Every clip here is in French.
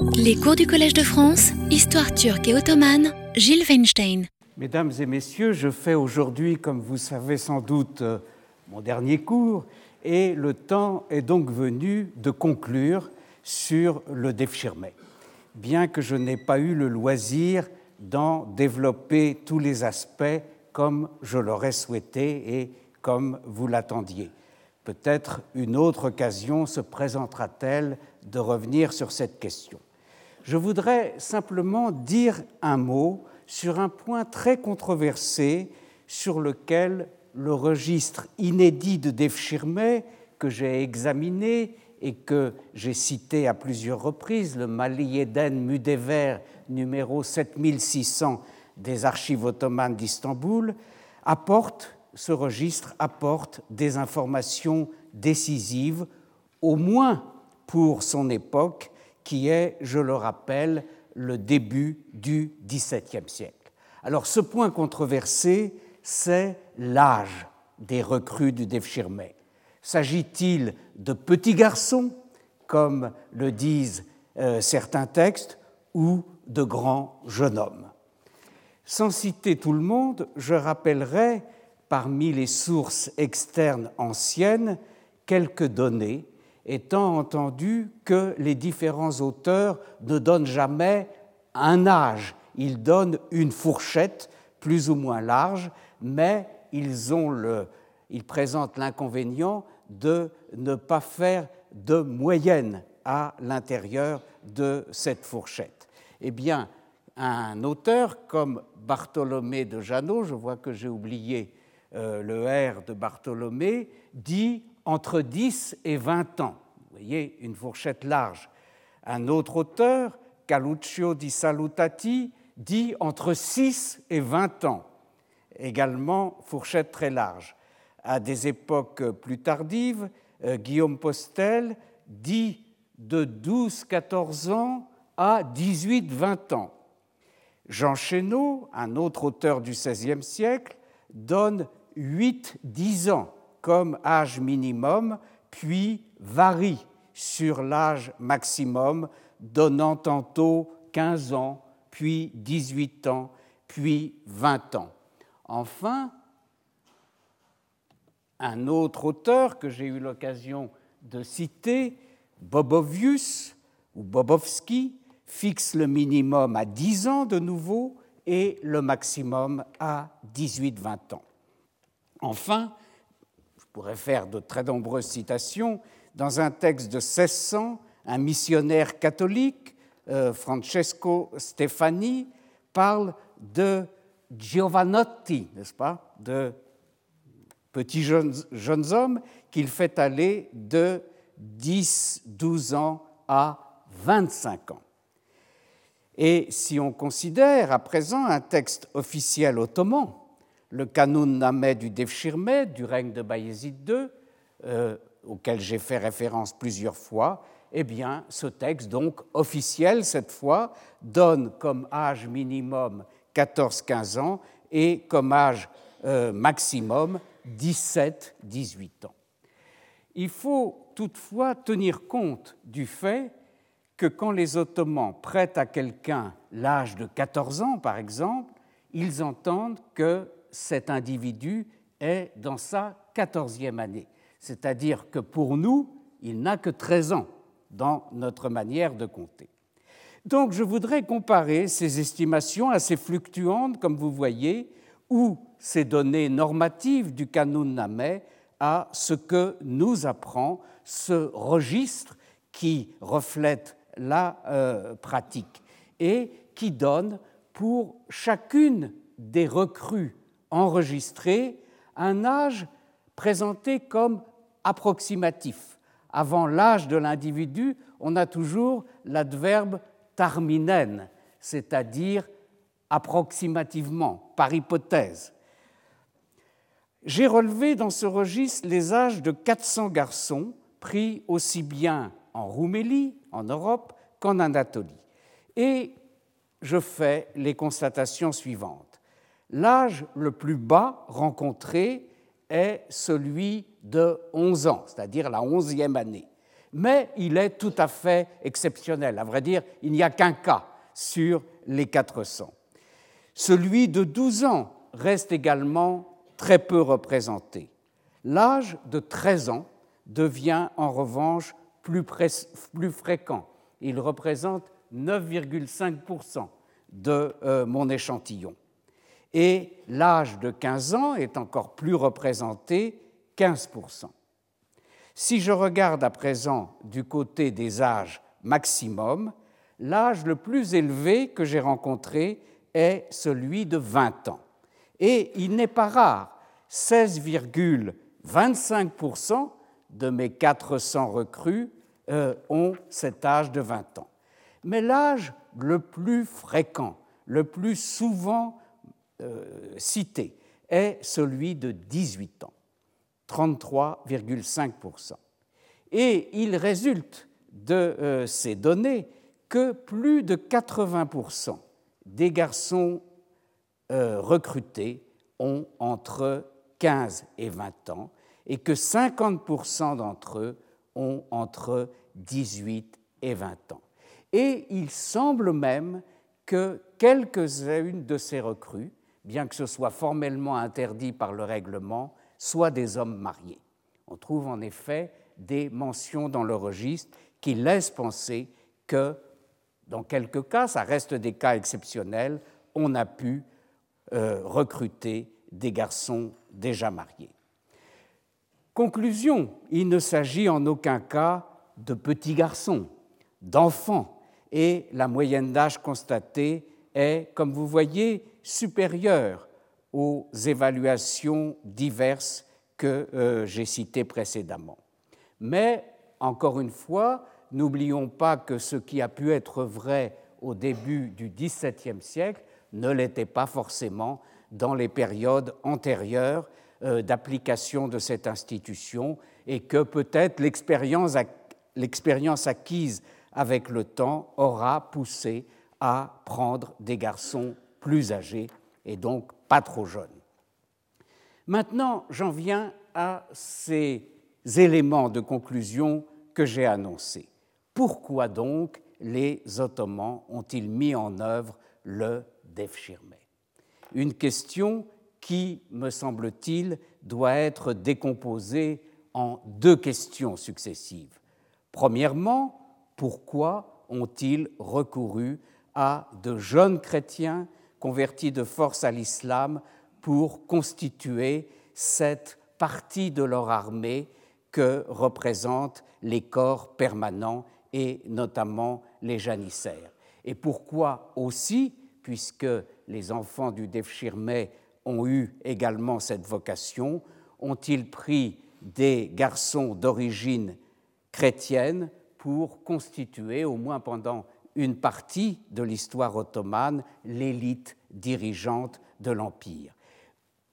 Les cours du Collège de France, Histoire turque et ottomane, Gilles Weinstein. Mesdames et messieurs, je fais aujourd'hui, comme vous savez sans doute, euh, mon dernier cours, et le temps est donc venu de conclure sur le Defchirme, bien que je n'ai pas eu le loisir d'en développer tous les aspects comme je l'aurais souhaité et comme vous l'attendiez. Peut-être une autre occasion se présentera-t-elle de revenir sur cette question. Je voudrais simplement dire un mot sur un point très controversé sur lequel le registre inédit de Defchirme que j'ai examiné et que j'ai cité à plusieurs reprises, le Mali Eden Mudever numéro 7600 des archives ottomanes d'Istanbul, apporte registre apporte des informations décisives, au moins pour son époque, qui est, je le rappelle, le début du XVIIe siècle. Alors ce point controversé, c'est l'âge des recrues du Devshirme. S'agit-il de petits garçons, comme le disent euh, certains textes, ou de grands jeunes hommes? Sans citer tout le monde, je rappellerai parmi les sources externes anciennes quelques données, étant entendu que les différents auteurs ne donnent jamais un âge, ils donnent une fourchette plus ou moins large, mais ils, présentent l'inconvénient de ne pas faire de moyenne à l'intérieur de cette fourchette. Eh bien, un auteur comme Bartholomé de Janot, je vois que j'ai oublié euh, le R de Bartholomé, dit entre 10 et 20 ans. Vous voyez, une fourchette large. Un autre auteur, Caluccio di Salutati, dit entre 6 et 20 ans. Également, fourchette très large. À des époques plus tardives, euh, Guillaume Postel dit de 12-14 ans à 18-20 ans. Jean Chénaud, un autre auteur du XVIe siècle, donne 8-10 ans comme âge minimum, puis varie sur l'âge maximum, donnant tantôt 15 ans, puis 18 ans, puis 20 ans. Enfin, un autre auteur que j'ai eu l'occasion de citer, Bobovius ou Bobovski, fixe le minimum à 10 ans de nouveau et le maximum à 18-20 ans. Enfin, pourrais faire de très nombreuses citations. Dans un texte de 1600, un missionnaire catholique, euh, Francesco Stefani, parle de Giovanotti, n'est-ce pas, de petits jeunes, hommes qu'il fait aller de 10, 12 ans à 25 ans. Et si on considère à présent un texte officiel ottoman, le Kanun Nameh du Devshirme, du règne de Bayezid II, euh, auquel j'ai fait référence plusieurs fois, eh bien, ce texte, donc officiel cette fois, donne comme âge minimum 14-15 ans et comme âge euh, maximum 17-18 ans. Il faut toutefois tenir compte du fait que quand les Ottomans prêtent à quelqu'un l'âge de 14 ans, par exemple, ils entendent que cet individu est dans sa quatorzième année. C'est-à-dire que pour nous, il n'a que 13 ans dans notre manière de compter. Donc je voudrais comparer ces estimations assez fluctuantes, comme vous voyez, ou ces données normatives du canon Nameh à ce que nous apprend ce registre qui reflète la euh, pratique et qui donne pour chacune des recrues enregistré un âge présenté comme approximatif. Avant l'âge de l'individu, on a toujours l'adverbe tarminen, c'est-à-dire approximativement, par hypothèse. J'ai relevé dans ce registre les âges de 400 garçons pris aussi bien en Roumélie, en Europe, qu'en Anatolie. Et je fais les constatations suivantes. L'âge le plus bas rencontré est celui de 11 ans, c'est-à-dire la onzième année. Mais il est tout à fait exceptionnel. À vrai dire, il n'y a qu'un cas sur les 400. Celui de 12 ans reste également très peu représenté. L'âge de 13 ans devient en revanche plus, plus fréquent. Il représente 9,5% de euh, mon échantillon. Et l'âge de 15 ans est encore plus représenté, 15%. Si je regarde à présent du côté des âges maximum, l'âge le plus élevé que j'ai rencontré est celui de 20 ans. Et il n'est pas rare, 16,25% de mes 400 recrues euh, ont cet âge de 20 ans. Mais l'âge le plus fréquent, le plus souvent euh, cité, est celui de 18 ans, 33,5%. Et il résulte de euh, ces données que plus de 80% des garçons recrutés ont entre 15 et 20 ans et que 50% d'entre eux ont entre 18 et 20 ans. Et il semble même que quelques-unes de ces recrues, bien que ce soit formellement interdit par le règlement, soient des hommes mariés. On trouve en effet des mentions dans le registre qui laissent penser que, dans quelques cas, ça reste des cas exceptionnels, on a pu euh, recruter des garçons déjà mariés. Conclusion, il ne s'agit en aucun cas de petits garçons, d'enfants, et la moyenne d'âge constatée est, comme vous voyez, supérieure aux évaluations diverses que euh, j'ai citées précédemment. Mais, encore une fois, n'oublions pas que ce qui a pu être vrai au début du XVIIe siècle ne l'était pas forcément dans les périodes antérieures euh, d'application de cette institution et que peut-être l'expérience acquise avec le temps aura poussé à prendre des garçons plus âgés et donc pas trop jeunes. Maintenant, j'en viens à ces éléments de conclusion que j'ai annoncés. Pourquoi donc les Ottomans ont-ils mis en œuvre le Defschirme Une question qui, me semble-t-il, doit être décomposé en deux questions successives. Premièrement, pourquoi ont-ils recouru à de jeunes chrétiens convertis de force à l'islam pour constituer cette partie de leur armée que représentent les corps permanents et notamment les janissaires. Et pourquoi aussi, puisque les enfants du Defchirmé ont eu également cette vocation. Ont-ils pris des garçons d'origine chrétienne pour constituer, au moins pendant une partie de l'histoire ottomane, l'élite dirigeante de l'Empire.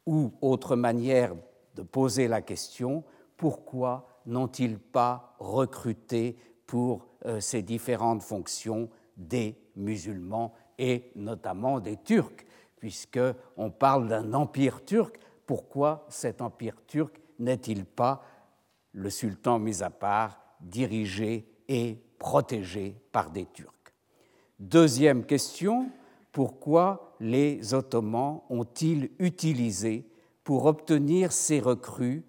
Ou, autre manière de poser la question, pourquoi n'ont-ils pas recruté pour euh, ces différentes fonctions des musulmans et notamment des Turcs? Puisqu'on parle d'un empire turc, pourquoi cet empire turc n'est-il pas, le sultan mis à part, dirigé et protégé par des Turcs? Deuxième question, pourquoi les Ottomans ont-ils utilisé pour obtenir ces recrues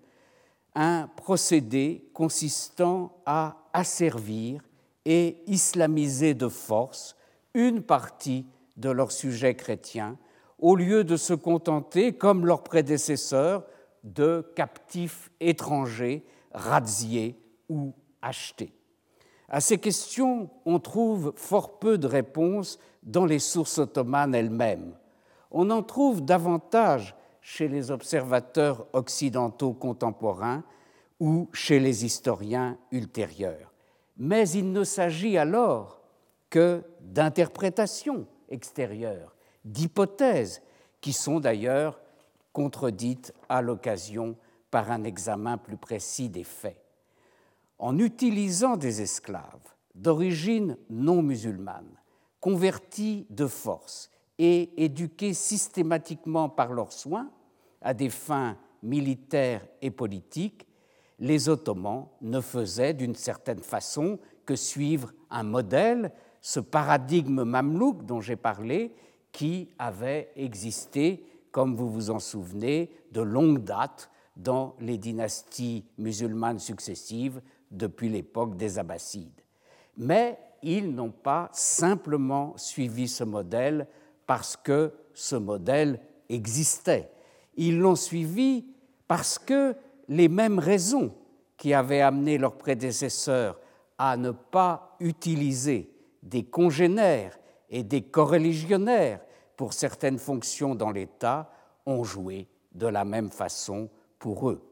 un procédé consistant à asservir et islamiser de force une partie de leurs sujets chrétiens au lieu de se contenter, comme leurs prédécesseurs, de captifs étrangers, razziés ou achetés. À ces questions, on trouve fort peu de réponses dans les sources ottomanes elles-mêmes. On en trouve davantage chez les observateurs occidentaux contemporains ou chez les historiens ultérieurs. Mais il ne s'agit alors que d'interprétations extérieures d'hypothèses qui sont d'ailleurs contredites à l'occasion par un examen plus précis des faits. En utilisant des esclaves d'origine non musulmane, convertis de force et éduqués systématiquement par leurs soins à des fins militaires et politiques, les Ottomans ne faisaient d'une certaine façon que suivre un modèle, ce paradigme mamelouk dont j'ai parlé, qui avait existé, comme vous vous en souvenez, de longue date dans les dynasties musulmanes successives depuis l'époque des Abbassides. Mais ils n'ont pas simplement suivi ce modèle parce que ce modèle existait. Ils l'ont suivi parce que les mêmes raisons qui avaient amené leurs prédécesseurs à ne pas utiliser des congénères et des coreligionnaires pour certaines fonctions dans l'État ont joué de la même façon pour eux.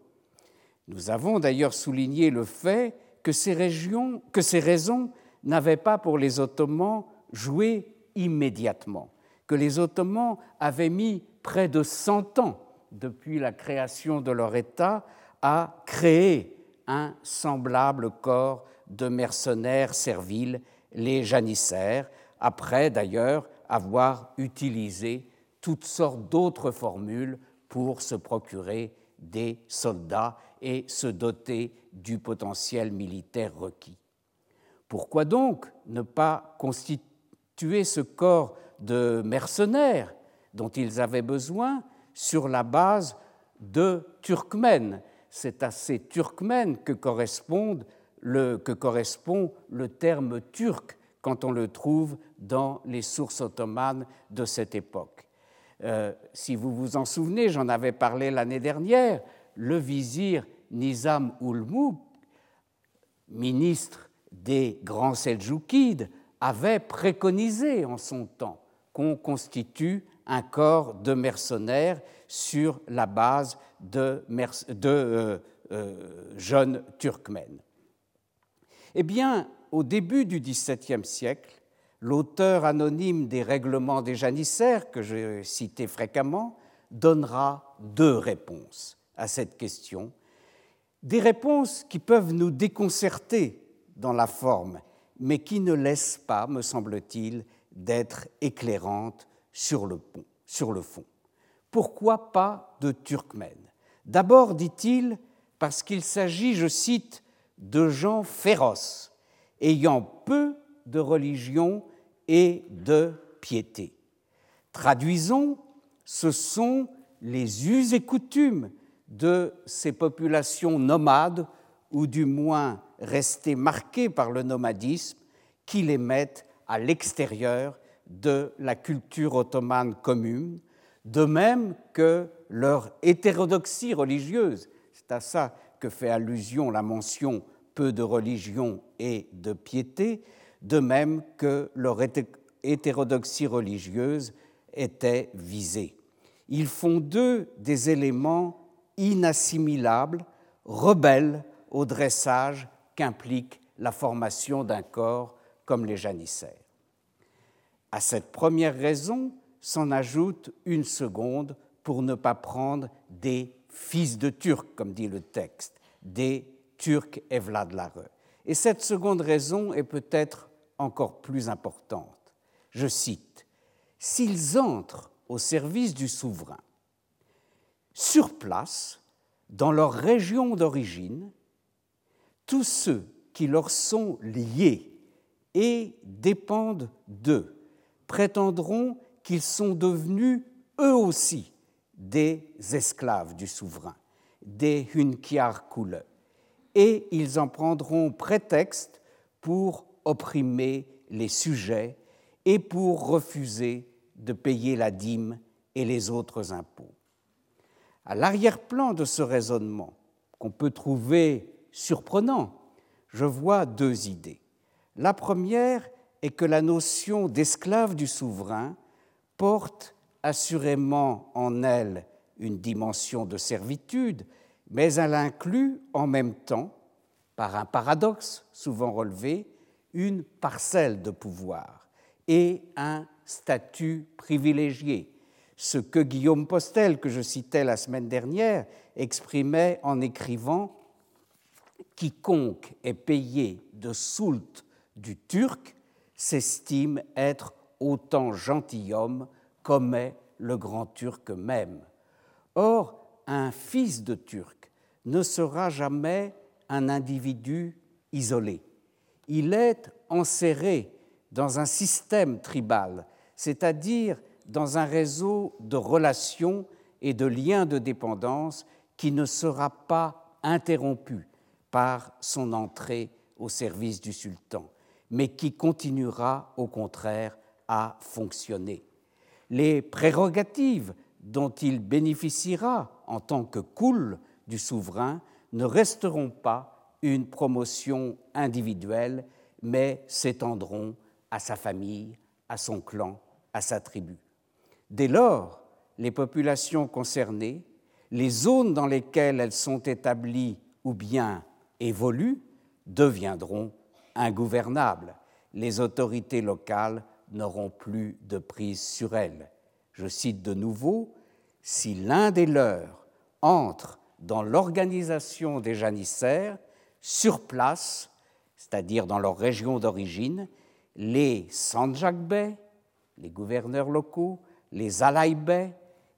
Nous avons d'ailleurs souligné le fait que ces, régions, que ces raisons n'avaient pas pour les Ottomans joué immédiatement, que les Ottomans avaient mis près de 100 ans depuis la création de leur État à créer un semblable corps de mercenaires serviles, les janissaires, après d'ailleurs avoir utilisé toutes sortes d'autres formules pour se procurer des soldats et se doter du potentiel militaire requis. Pourquoi donc ne pas constituer ce corps de mercenaires dont ils avaient besoin sur la base de Turkmènes? C'est à ces Turkmènes que, le, que correspond le terme turc quand on le trouve dans les sources ottomanes de cette époque. Euh, si vous vous en souvenez, j'en avais parlé l'année dernière, le vizir Nizam Ulmouk, ministre des grands Seljoukides, avait préconisé en son temps qu'on constitue un corps de mercenaires sur la base de, euh, euh, jeunes turkmènes. Eh bien, au début du XVIIe siècle, l'auteur anonyme des règlements des janissaires, que j'ai cité fréquemment, donnera deux réponses à cette question, des réponses qui peuvent nous déconcerter dans la forme, mais qui ne laissent pas, me semble-t-il, d'être éclairantes sur le, fond. Pourquoi pas de Turkmènes D'abord, dit-il, parce qu'il s'agit, je cite, de gens féroces, ayant peu de religion et de piété. Traduisons, ce sont les us et coutumes de ces populations nomades, ou du moins restées marquées par le nomadisme, qui les mettent à l'extérieur de la culture ottomane commune, de même que leur hétérodoxie religieuse, c'est à ça que fait allusion la mention peu de religion et de piété, de même que leur hétérodoxie religieuse était visée. Ils font d'eux des éléments inassimilables, rebelles au dressage qu'implique la formation d'un corps comme les janissaires. À cette première raison s'en ajoute une seconde pour ne pas prendre des fils de Turcs, comme dit le texte, des Turcs evladlare. Et cette seconde raison est peut-être encore plus importante. Je cite, S'ils entrent au service du souverain, sur place, dans leur région d'origine, tous ceux qui leur sont liés et dépendent d'eux prétendront qu'ils sont devenus eux aussi des esclaves du souverain, des Hunkiar Kule, et ils en prendront prétexte pour opprimer les sujets et pour refuser de payer la dîme et les autres impôts. À l'arrière-plan de ce raisonnement, qu'on peut trouver surprenant, je vois deux idées. La première est que la notion d'esclave du souverain porte assurément en elle une dimension de servitude, mais elle inclut en même temps, par un paradoxe souvent relevé, une parcelle de pouvoir et un statut privilégié, ce que Guillaume Postel, que je citais la semaine dernière, exprimait en écrivant Quiconque est payé de soult du turc s'estime être autant gentilhomme comme est le grand turc même. Or, un fils de turc ne sera jamais un individu isolé. Il est enserré dans un système tribal, c'est-à-dire dans un réseau de relations et de liens de dépendance qui ne sera pas interrompu par son entrée au service du sultan, mais qui continuera au contraire à fonctionner. Les prérogatives dont il bénéficiera en tant que coul du souverain ne resteront pas une promotion individuelle, mais s'étendront à sa famille, à son clan, à sa tribu. Dès lors, les populations concernées, les zones dans lesquelles elles sont établies ou bien évoluent, deviendront ingouvernables. Les autorités locales n'auront plus de prise sur elles. Je cite de nouveau, si l'un des leurs entre dans l'organisation des janissaires, sur place, c'est-à-dire dans leur région d'origine, les Sanjakbey, les gouverneurs locaux, les Alaïbey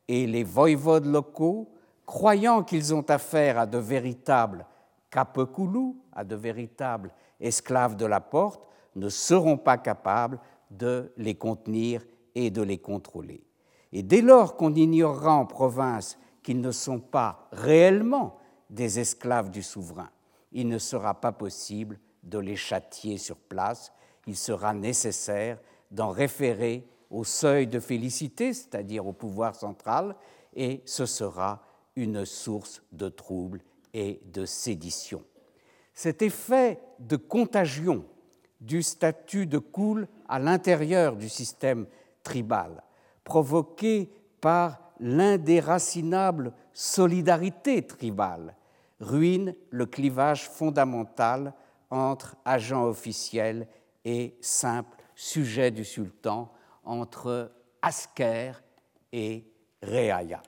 et les voïvodes locaux, croyant qu'ils ont affaire à de véritables kapekoulous, à de véritables esclaves de la porte, ne seront pas capables de les contenir et de les contrôler. Et dès lors qu'on ignorera en province qu'ils ne sont pas réellement des esclaves du souverain, il ne sera pas possible de les châtier sur place, il sera nécessaire d'en référer au seuil de félicité, c'est-à-dire au pouvoir central, et ce sera une source de troubles et de sédition. Cet effet de contagion du statut de cool à l'intérieur du système tribal, provoqué par l'indéracinable solidarité tribale, ruine le clivage fondamental entre agents officiels et simples sujets du sultan, entre asker et reaya.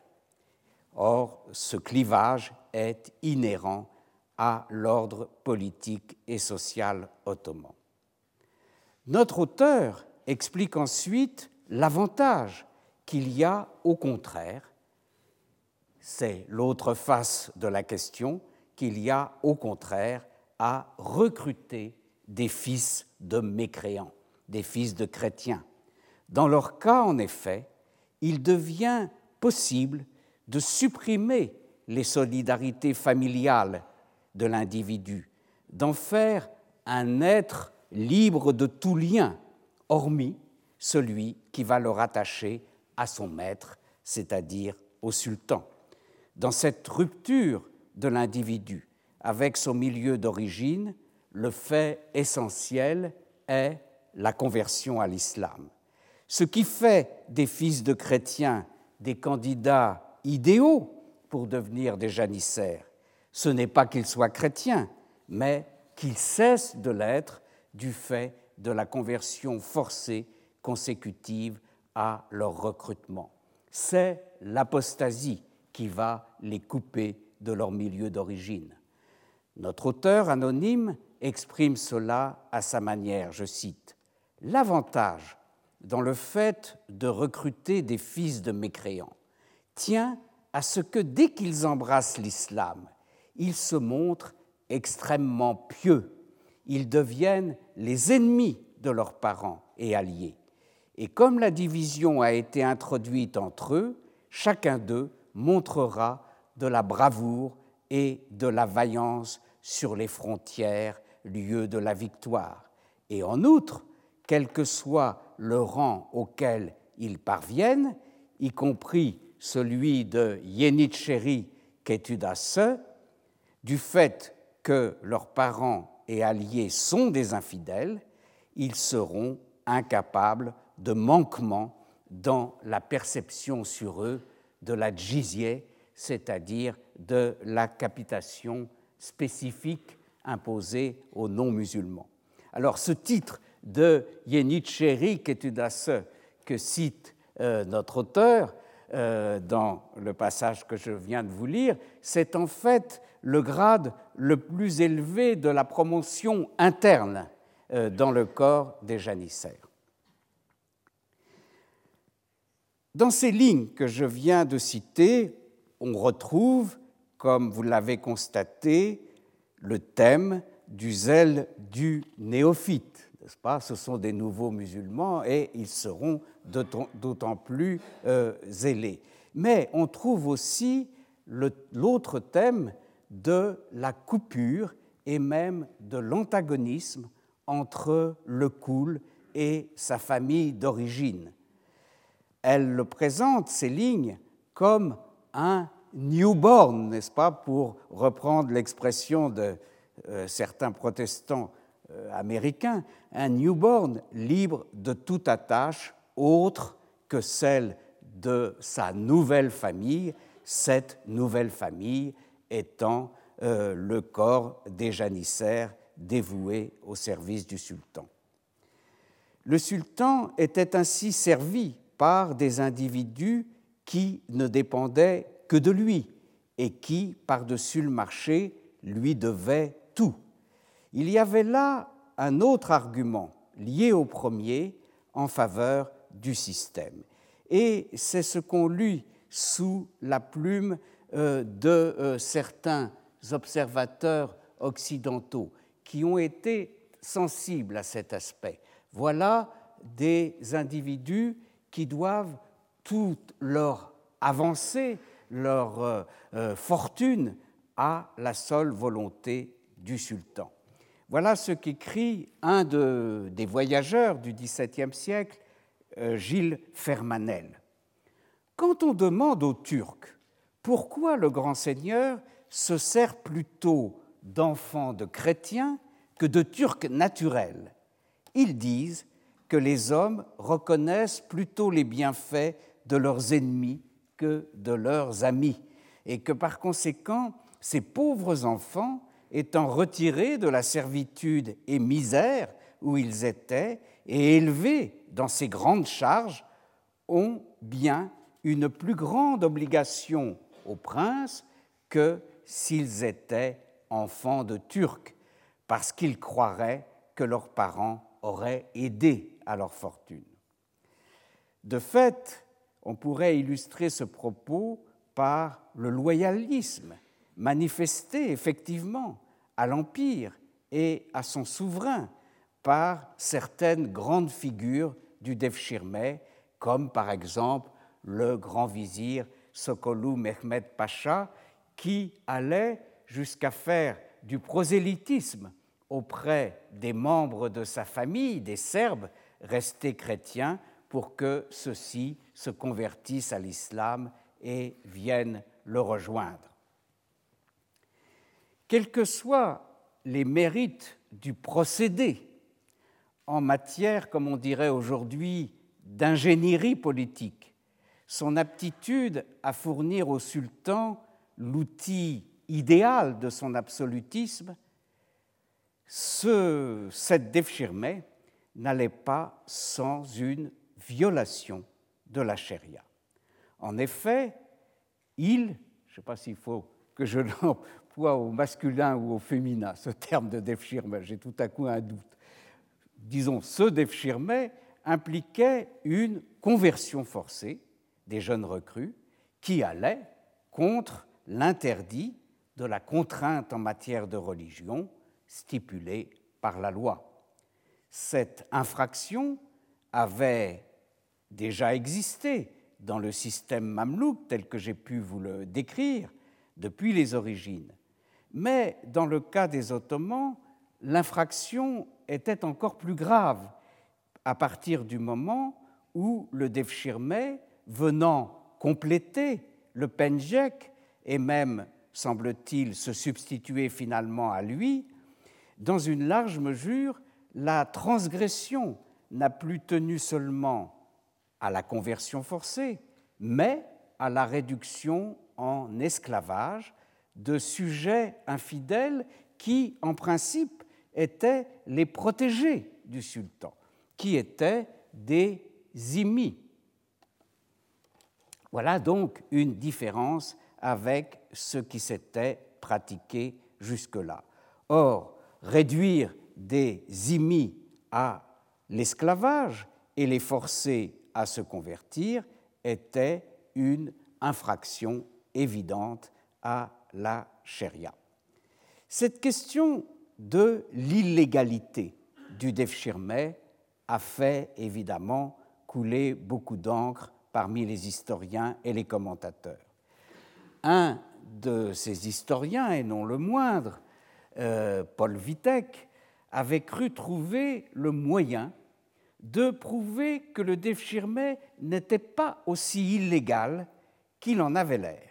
Or, ce clivage est inhérent à l'ordre politique et social ottoman. Notre auteur explique ensuite l'avantage qu'il y a au contraire, c'est l'autre face de la question, qu'il y a au contraire à recruter des fils de mécréants, des fils de chrétiens. Dans leur cas, en effet, il devient possible de supprimer les solidarités familiales de l'individu, d'en faire un être libre de tout lien, hormis celui qui va le rattacher à son maître, c'est-à-dire au sultan. Dans cette rupture de l'individu avec son milieu d'origine, le fait essentiel est la conversion à l'islam. Ce qui fait des fils de chrétiens des candidats idéaux pour devenir des janissaires, ce n'est pas qu'ils soient chrétiens, mais qu'ils cessent de l'être du fait de la conversion forcée consécutive à leur recrutement. C'est l'apostasie qui va les couper de leur milieu d'origine. Notre auteur anonyme exprime cela à sa manière, je cite, L'avantage dans le fait de recruter des fils de mécréants tient à ce que dès qu'ils embrassent l'islam, ils se montrent extrêmement pieux, ils deviennent les ennemis de leurs parents et alliés. Et comme la division a été introduite entre eux, chacun d'eux montrera de la bravoure et de la vaillance sur les frontières, lieu de la victoire. Et en outre, quel que soit le rang auquel ils parviennent, y compris celui de Yenicheri Ketudase, du fait que leurs parents et alliés sont des infidèles, ils seront incapables de manquement dans la perception sur eux de la djizye, c'est-à-dire de la capitation spécifique imposée aux non-musulmans. Alors ce titre de Yenicheri que cite euh, notre auteur euh, dans le passage que je viens de vous lire, c'est en fait le grade le plus élevé de la promotion interne euh, dans le corps des janissaires. Dans ces lignes que je viens de citer, on retrouve comme vous l'avez constaté, le thème du zèle du néophyte, Ce sont des nouveaux musulmans et ils seront d'autant plus euh, zélés. Mais on trouve aussi l'autre thème de la coupure et même de l'antagonisme entre le cool et sa famille d'origine. Elle le présente, ces lignes, comme un newborn, n'est-ce pas, pour reprendre l'expression de euh, certains protestants euh, américains, un newborn libre de toute attache autre que celle de sa nouvelle famille, cette nouvelle famille étant euh, le corps des janissaires dévoués au service du sultan. Le sultan était ainsi servi par des individus qui ne dépendaient que de lui et qui, par-dessus le marché, lui devaient tout. Il y avait là un autre argument lié au premier en faveur du système. Et c'est ce qu'on lut sous la plume euh, de euh, certains observateurs occidentaux qui ont été sensibles à cet aspect. Voilà des individus qui doivent toute leur avancée, leur euh, fortune à la seule volonté du sultan. Voilà ce qu'écrit un des voyageurs du XVIIe siècle, euh, Gilles Fermanel. Quand on demande aux Turcs pourquoi le grand seigneur se sert plutôt d'enfants de chrétiens que de Turcs naturels, ils disent que les hommes reconnaissent plutôt les bienfaits de leurs ennemis que de leurs amis, et que par conséquent, ces pauvres enfants étant retirés de la servitude et misère où ils étaient et élevés dans ces grandes charges, ont bien une plus grande obligation au prince que s'ils étaient enfants de Turcs, parce qu'ils croiraient que leurs parents auraient aidé à leur fortune. De fait, on pourrait illustrer ce propos par le loyalisme manifesté effectivement à l'Empire et à son souverain par certaines grandes figures du Devshirme, comme par exemple le grand vizir Sokolou Mehmed Pacha, qui allait jusqu'à faire du prosélytisme auprès des membres de sa famille, des Serbes restés chrétiens, pour que ceux-ci se convertissent à l'islam et viennent le rejoindre. Quels que soient les mérites du procédé en matière, comme on dirait aujourd'hui, d'ingénierie politique, son aptitude à fournir au sultan l'outil idéal de son absolutisme, ce, cette Defchirme n'allait pas sans une violation de la charia. En effet, il, je ne sais pas s'il faut que je l'emploie au masculin ou au féminin, ce terme de Defchirme, j'ai tout à coup un doute. Disons, ce Defchirme impliquait une conversion forcée des jeunes recrues qui allaient contre l'interdit de la contrainte en matière de religion stipulée par la loi. Cette infraction avait déjà existé dans le système mamelouk tel que j'ai pu vous le décrire depuis les origines. Mais dans le cas des Ottomans, l'infraction était encore plus grave à partir du moment où le Devshirme, venant compléter le Penjek et même, semble-t-il, se substituer finalement à lui, dans une large mesure, la transgression n'a plus tenu seulement à la conversion forcée, mais à la réduction en esclavage de sujets infidèles qui, en principe, étaient les protégés du sultan, qui étaient des zimmis. Voilà donc une différence avec ce qui s'était pratiqué jusque-là. Or, réduire des zimmis à l'esclavage et les forcer à se convertir était une infraction évidente à la charia. Cette question de l'illégalité du Defchirme a fait évidemment couler beaucoup d'encre parmi les historiens et les commentateurs. Un de ces historiens, et non le moindre, euh, Paul Vitek, avait cru trouver le moyen de prouver que le Defchirme n'était pas aussi illégal qu'il en avait l'air.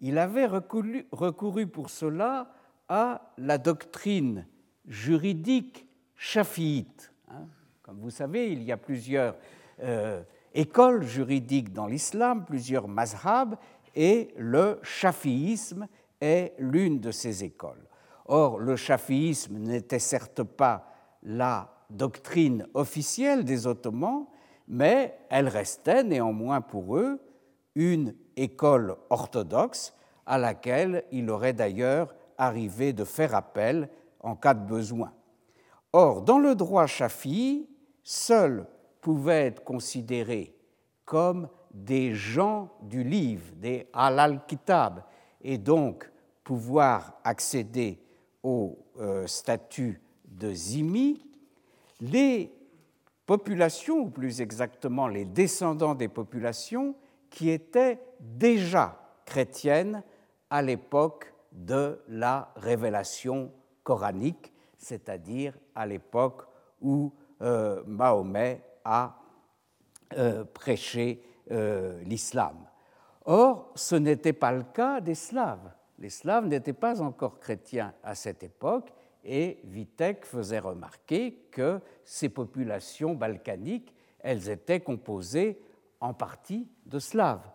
Il avait recouru, pour cela à la doctrine juridique chafiite. Hein. Comme vous savez, il y a plusieurs euh, écoles juridiques dans l'islam, plusieurs mazhabs, et le chafiisme est l'une de ces écoles. Or, le chafiisme n'était certes pas la doctrine officielle des Ottomans, mais elle restait néanmoins pour eux une école orthodoxe à laquelle il aurait d'ailleurs arrivé de faire appel en cas de besoin. Or, dans le droit chafi, seuls pouvaient être considérés comme des gens du livre, des halal-kitab, et donc pouvoir accéder au euh, statut de zimi, les populations, ou plus exactement les descendants des populations, qui étaient déjà chrétiennes à l'époque de la révélation coranique, c'est-à-dire à, l'époque où euh, Mahomet a euh, prêché euh, l'islam. Or, ce n'était pas le cas des Slaves. Les Slaves n'étaient pas encore chrétiens à cette époque et Vitek faisait remarquer que ces populations balkaniques, elles étaient composées en partie de Slaves,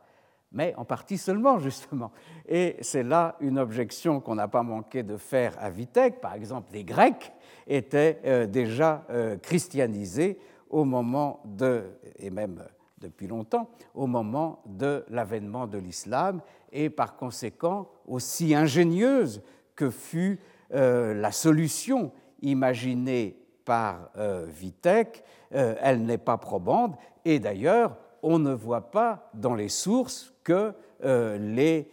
mais en partie seulement, justement. Et c'est là une objection qu'on n'a pas manqué de faire à Vitek. Par exemple, les Grecs étaient euh, déjà euh, christianisés au moment de, et même depuis longtemps, au moment de l'avènement de l'islam, et par conséquent, aussi ingénieuse que fut euh, la solution imaginée par Vitek, elle n'est pas probante, et d'ailleurs, on ne voit pas dans les sources que les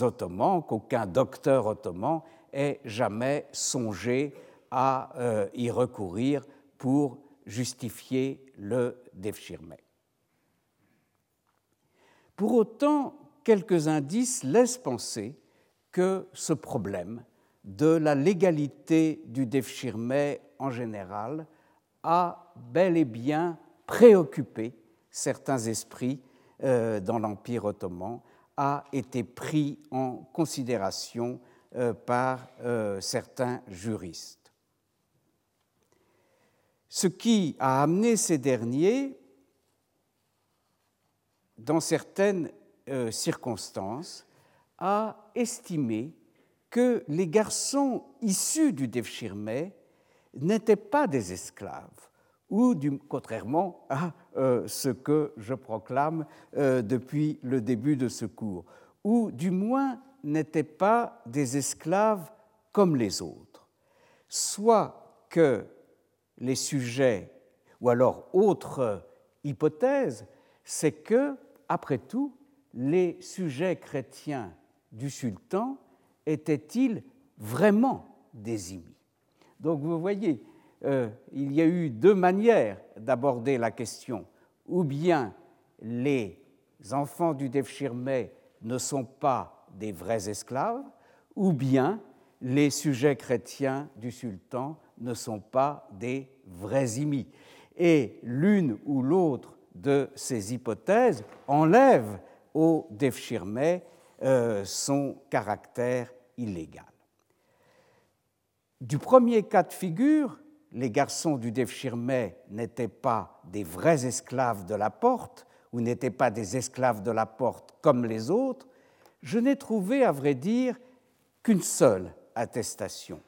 Ottomans, qu'aucun docteur ottoman ait jamais songé à y recourir pour justifier le Defchirme. Pour autant, quelques indices laissent penser que ce problème de la légalité du Defchirme en général a bel et bien préoccupé certains esprits euh, dans l'Empire ottoman, a été pris en considération euh, par euh, certains juristes. Ce qui a amené ces derniers, dans certaines circonstances, à estimer que les garçons issus du Devshirme n'étaient pas des esclaves, ou contrairement à euh, ce que je proclame euh, depuis le début de ce cours, ou du moins n'étaient pas des esclaves comme les autres. Soit que les sujets, ou alors autre hypothèse, c'est que, après tout, les sujets chrétiens du sultan était-il vraiment des Donc vous voyez, euh, il y a eu deux manières d'aborder la question. Ou bien les enfants du Devshirme ne sont pas des vrais esclaves, ou bien les sujets chrétiens du sultan ne sont pas des vrais imis. Et l'une ou l'autre de ces hypothèses enlève au Devshirme euh, son caractère illégale. Du premier cas de figure, les garçons du Devshirme n'étaient pas des vrais esclaves de la porte ou n'étaient pas des esclaves de la porte comme les autres, je n'ai trouvé, à vrai dire, qu'une seule attestation.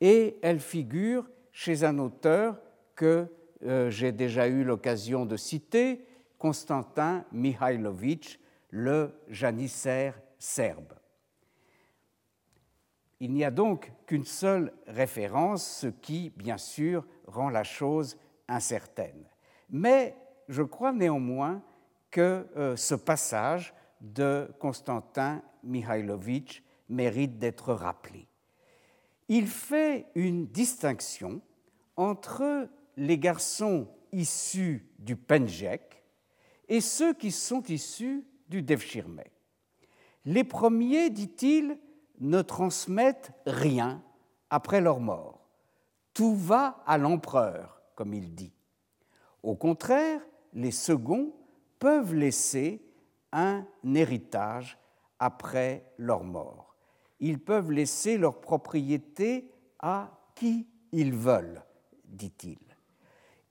Et elle figure chez un auteur que euh, j'ai déjà eu l'occasion de citer, Constantin Mihailovitch, le janissaire serbe. Il n'y a donc qu'une seule référence, ce qui, bien sûr, rend la chose incertaine. Mais je crois néanmoins que euh, ce passage de Constantin Mihailovitch mérite d'être rappelé. Il fait une distinction entre les garçons issus du Penjek et ceux qui sont issus du Devshirme. Les premiers, dit-il, ne transmettent rien après leur mort. Tout va à l'empereur, comme il dit. Au contraire, les seconds peuvent laisser un héritage après leur mort. Ils peuvent laisser leur propriété à qui ils veulent, dit-il.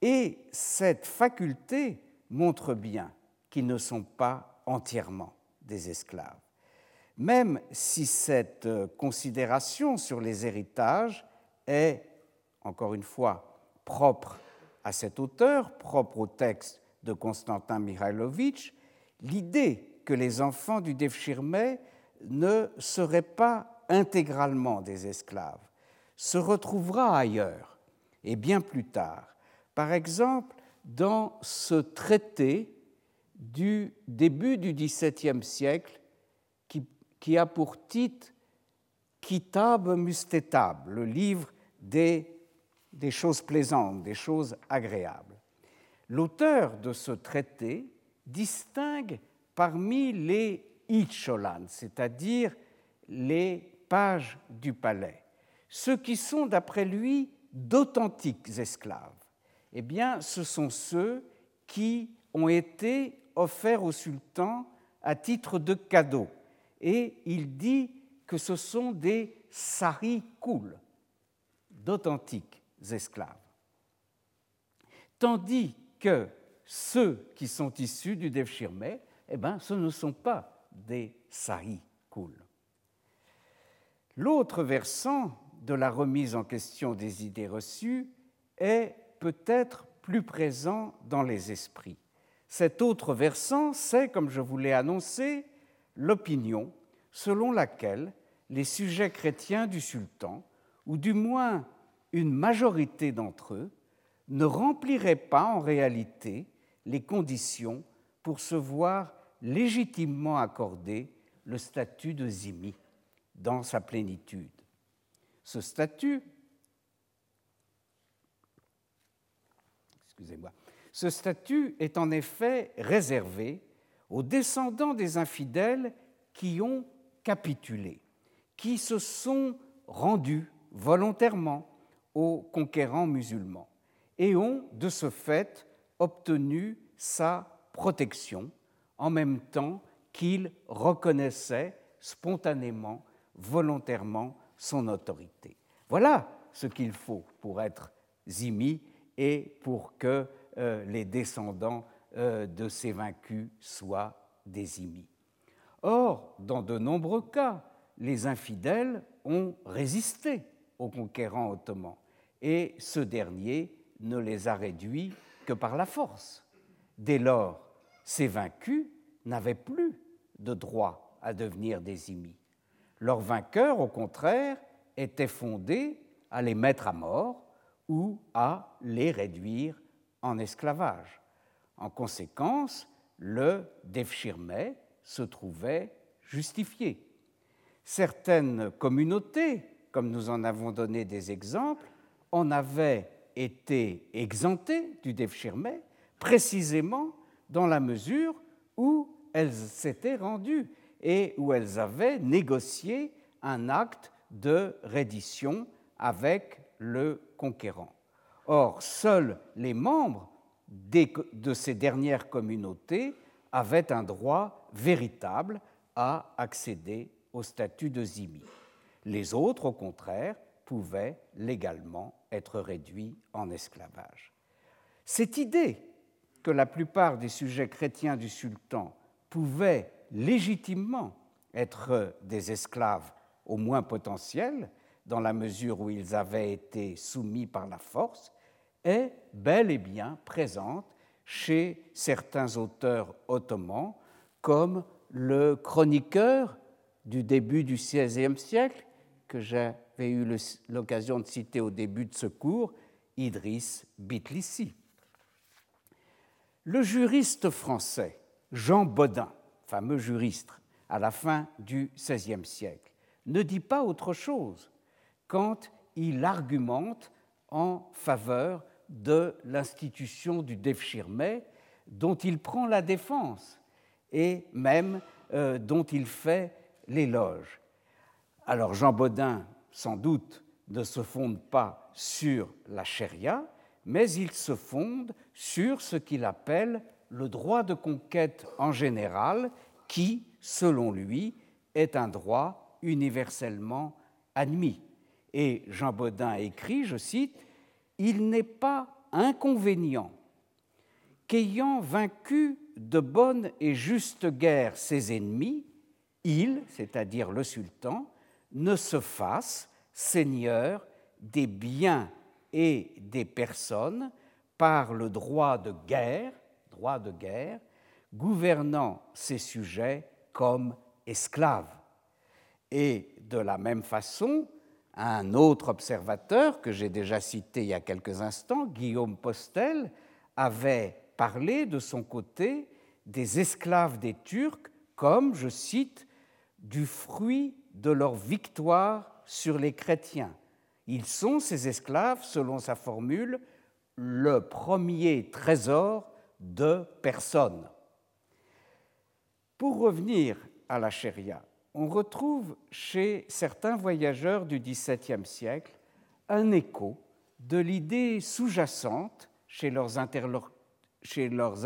Et cette faculté montre bien qu'ils ne sont pas entièrement des esclaves. Même si cette considération sur les héritages est, encore une fois, propre à cet auteur, propre au texte de Constantin Mihailovitch, l'idée que les enfants du Devshirme ne seraient pas intégralement des esclaves se retrouvera ailleurs et bien plus tard. Par exemple, dans ce traité du début du XVIIe siècle qui, a pour titre Kitab Mustetab, le livre des, des choses plaisantes, des choses agréables. L'auteur de ce traité distingue parmi les Icholan, c'est-à-dire les pages du palais, ceux qui sont, d'après lui, d'authentiques esclaves. Eh bien, ce sont ceux qui ont été offerts au sultan à titre de cadeau. Et il dit que ce sont des sarikul, d'authentiques esclaves. Tandis que ceux qui sont issus du Devshirme, eh ben, ce ne sont pas des sarikul. L'autre versant de la remise en question des idées reçues est peut-être plus présent dans les esprits. Cet autre versant, c'est, comme je vous l'ai annoncé, l'opinion selon laquelle les sujets chrétiens du sultan, ou du moins une majorité d'entre eux, ne rempliraient pas en réalité les conditions pour se voir légitimement accorder le statut de zimi dans sa plénitude. Ce statut, ce statut est en effet réservé aux descendants des infidèles qui ont capitulé, qui se sont rendus volontairement aux conquérants musulmans et ont de ce fait obtenu sa protection en même temps qu'ils reconnaissaient spontanément, volontairement son autorité. Voilà ce qu'il faut pour être zimi et pour que euh, les descendants de ces vaincus soient des zimis. Or, dans de nombreux cas, les infidèles ont résisté aux conquérants ottomans et ce dernier ne les a réduits que par la force. Dès lors, ces vaincus n'avaient plus de droit à devenir des immis. Leurs vainqueurs, au contraire, étaient fondés à les mettre à mort ou à les réduire en esclavage. En conséquence, le Devshirme se trouvait justifié. Certaines communautés, comme nous en avons donné des exemples, en avaient été exemptées du Devshirme précisément dans la mesure où elles s'étaient rendues et où elles avaient négocié un acte de reddition avec le conquérant. Or, seuls les membres de ces dernières communautés avaient un droit véritable à accéder au statut de zimi. Les autres, au contraire, pouvaient légalement être réduits en esclavage. Cette idée que la plupart des sujets chrétiens du sultan pouvaient légitimement être des esclaves au moins potentiels, dans la mesure où ils avaient été soumis par la force, est bel et bien présente chez certains auteurs ottomans, comme le chroniqueur du début du XVIe siècle, que j'avais eu l'occasion de citer au début de ce cours, Idriss Bitlissi. Le juriste français Jean Bodin, fameux juriste à la fin du XVIe siècle, ne dit pas autre chose quand il argumente en faveur de l'institution du Devshirme, dont il prend la défense et même euh, dont il fait l'éloge. Alors Jean Baudin, sans doute, ne se fonde pas sur la charia, mais il se fonde sur ce qu'il appelle le droit de conquête en général, qui, selon lui, est un droit universellement admis. Et Jean Baudin écrit, je cite, Il n'est pas inconvénient qu'ayant vaincu de bonne et juste guerre ses ennemis, il, c'est-à-dire le sultan, ne se fasse seigneur des biens et des personnes par le droit de guerre, droit de guerre, gouvernant ses sujets comme esclaves. Et de la même façon, un autre observateur que j'ai déjà cité il y a quelques instants, Guillaume Postel, avait parlé de son côté des esclaves des Turcs comme, je cite, du fruit de leur victoire sur les chrétiens. Ils sont, ces esclaves, selon sa formule, le premier trésor de personne. Pour revenir à la charia, on retrouve chez certains voyageurs du XVIIe siècle un écho de l'idée sous-jacente chez leurs,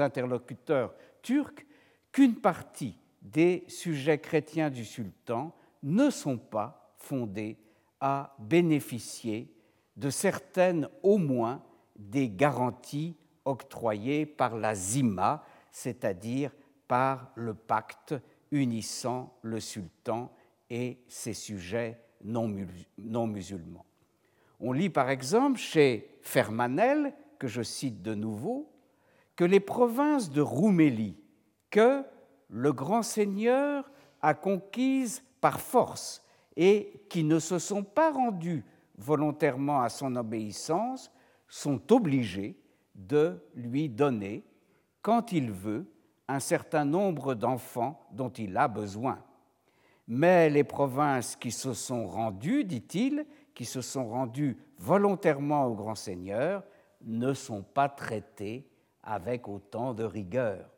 interlocuteurs turcs qu'une partie des sujets chrétiens du sultan ne sont pas fondés à bénéficier de certaines au moins des garanties octroyées par la zima, c'est-à-dire par le pacte unissant le sultan et ses sujets non musulmans. On lit par exemple chez Fermanel, que je cite de nouveau, que les provinces de Roumélie, que le grand seigneur a conquises par force et qui ne se sont pas rendues volontairement à son obéissance, sont obligés de lui donner, quand il veut, un certain nombre d'enfants dont il a besoin. Mais les provinces qui se sont rendues, dit-il, qui se sont rendues volontairement au grand seigneur, ne sont pas traitées avec autant de rigueur.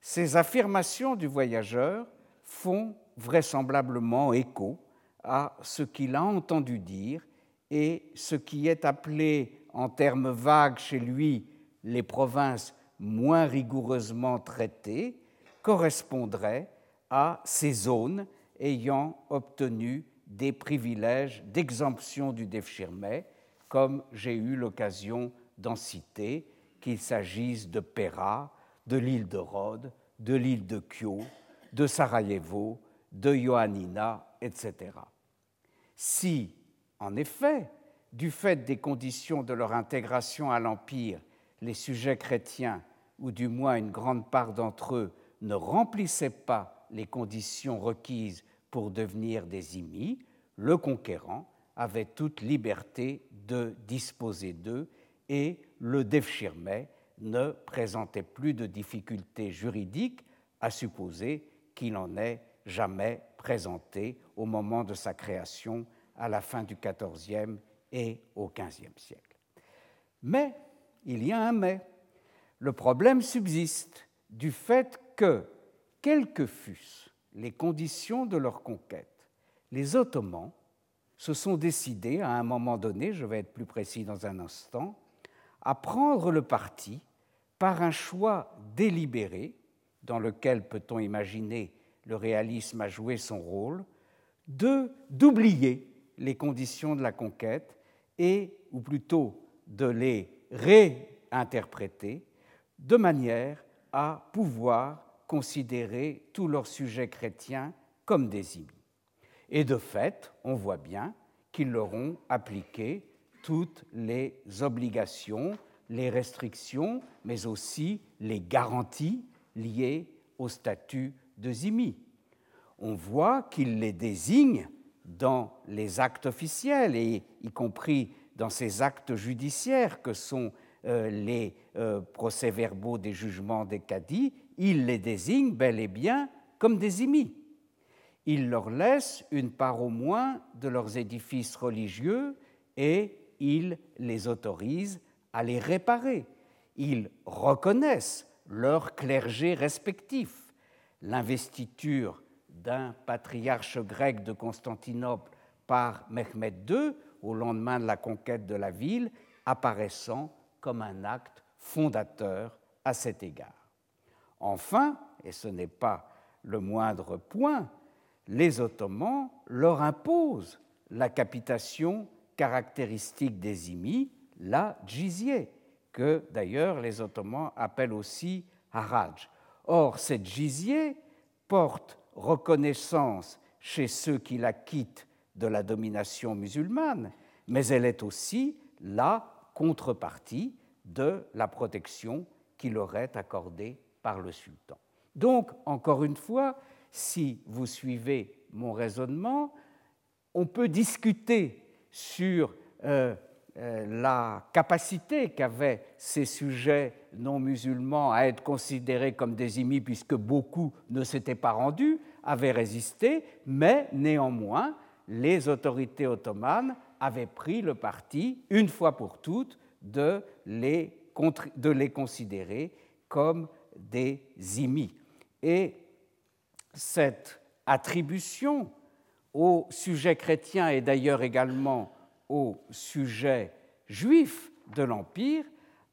Ces affirmations du voyageur font vraisemblablement écho à ce qu'il a entendu dire et ce qui est appelé en termes vagues chez lui les provinces moins rigoureusement traitées correspondrait à ces zones ayant obtenu des privilèges d'exemption du Devshirme, comme j'ai eu l'occasion d'en citer, qu'il s'agisse de Pera, de l'île de Rhodes, de l'île de Kyo, de Sarajevo, de Ioannina, etc. Si, en effet, du fait des conditions de leur intégration à l'Empire, les sujets chrétiens, ou du moins une grande part d'entre eux, ne remplissaient pas les conditions requises pour devenir des immis, le conquérant avait toute liberté de disposer d'eux et le Devshirme ne présentait plus de difficultés juridiques à supposer qu'il n'en ait jamais présenté au moment de sa création à la fin du XIVe et au XVe siècle. Mais il y a un mais. Le problème subsiste du fait que, quelles que fussent les conditions de leur conquête, les Ottomans se sont décidés à un moment donné, je vais être plus précis dans un instant, à prendre le parti par un choix délibéré, dans lequel peut-on imaginer le réalisme a joué son rôle, de d'oublier les conditions de la conquête et, ou plutôt de les réinterpréter de manière à pouvoir considérer tous leurs sujets chrétiens comme des immis. Et de fait, on voit bien qu'ils leur ont appliqué toutes les obligations, les restrictions, mais aussi les garanties liées au statut de zimi. On voit qu'ils les désignent dans les actes officiels, et y compris dans ces actes judiciaires que sont euh, les euh, procès-verbaux des jugements des cadis, il les désigne bel et bien comme des immis. il leur laisse une part au moins de leurs édifices religieux et il les autorise à les réparer. Ils reconnaissent leurs clergés respectifs. L'investiture d'un patriarche grec de Constantinople par Mehmed II au lendemain de la conquête de la ville apparaissant comme un acte fondateur à cet égard. Enfin, et ce n'est pas le moindre point, les Ottomans leur imposent la capitation caractéristique des Imis, la djizye, que d'ailleurs les Ottomans appellent aussi haraj. Or, cette djizye porte reconnaissance chez ceux qui la quittent de la domination musulmane, mais elle est aussi la contrepartie de la protection qui leur est accordée par le sultan. Donc, encore une fois, si vous suivez mon raisonnement, on peut discuter sur euh, euh, la capacité qu'avaient ces sujets non musulmans à être considérés comme des immis, puisque beaucoup ne s'étaient pas rendus, avaient résisté, mais néanmoins, les autorités ottomanes avaient pris le parti, une fois pour toutes, de les, considérer comme des immis. Et cette attribution aux sujets chrétiens et d'ailleurs également aux sujets juifs de l'Empire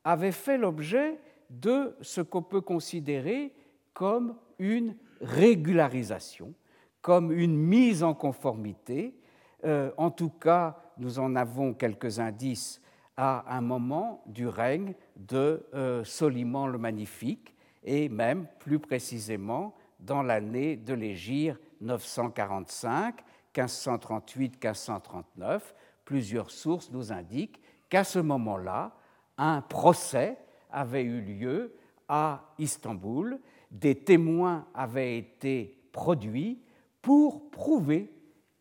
avait fait l'objet de ce qu'on peut considérer comme une régularisation, comme une mise en conformité. Euh, en tout cas, nous en avons quelques indices à un moment du règne de euh, Soliman le Magnifique, et même plus précisément dans l'année de l'Égir 945, 1538-1539. Plusieurs sources nous indiquent qu'à ce moment-là, un procès avait eu lieu à Istanbul, des témoins avaient été produits pour prouver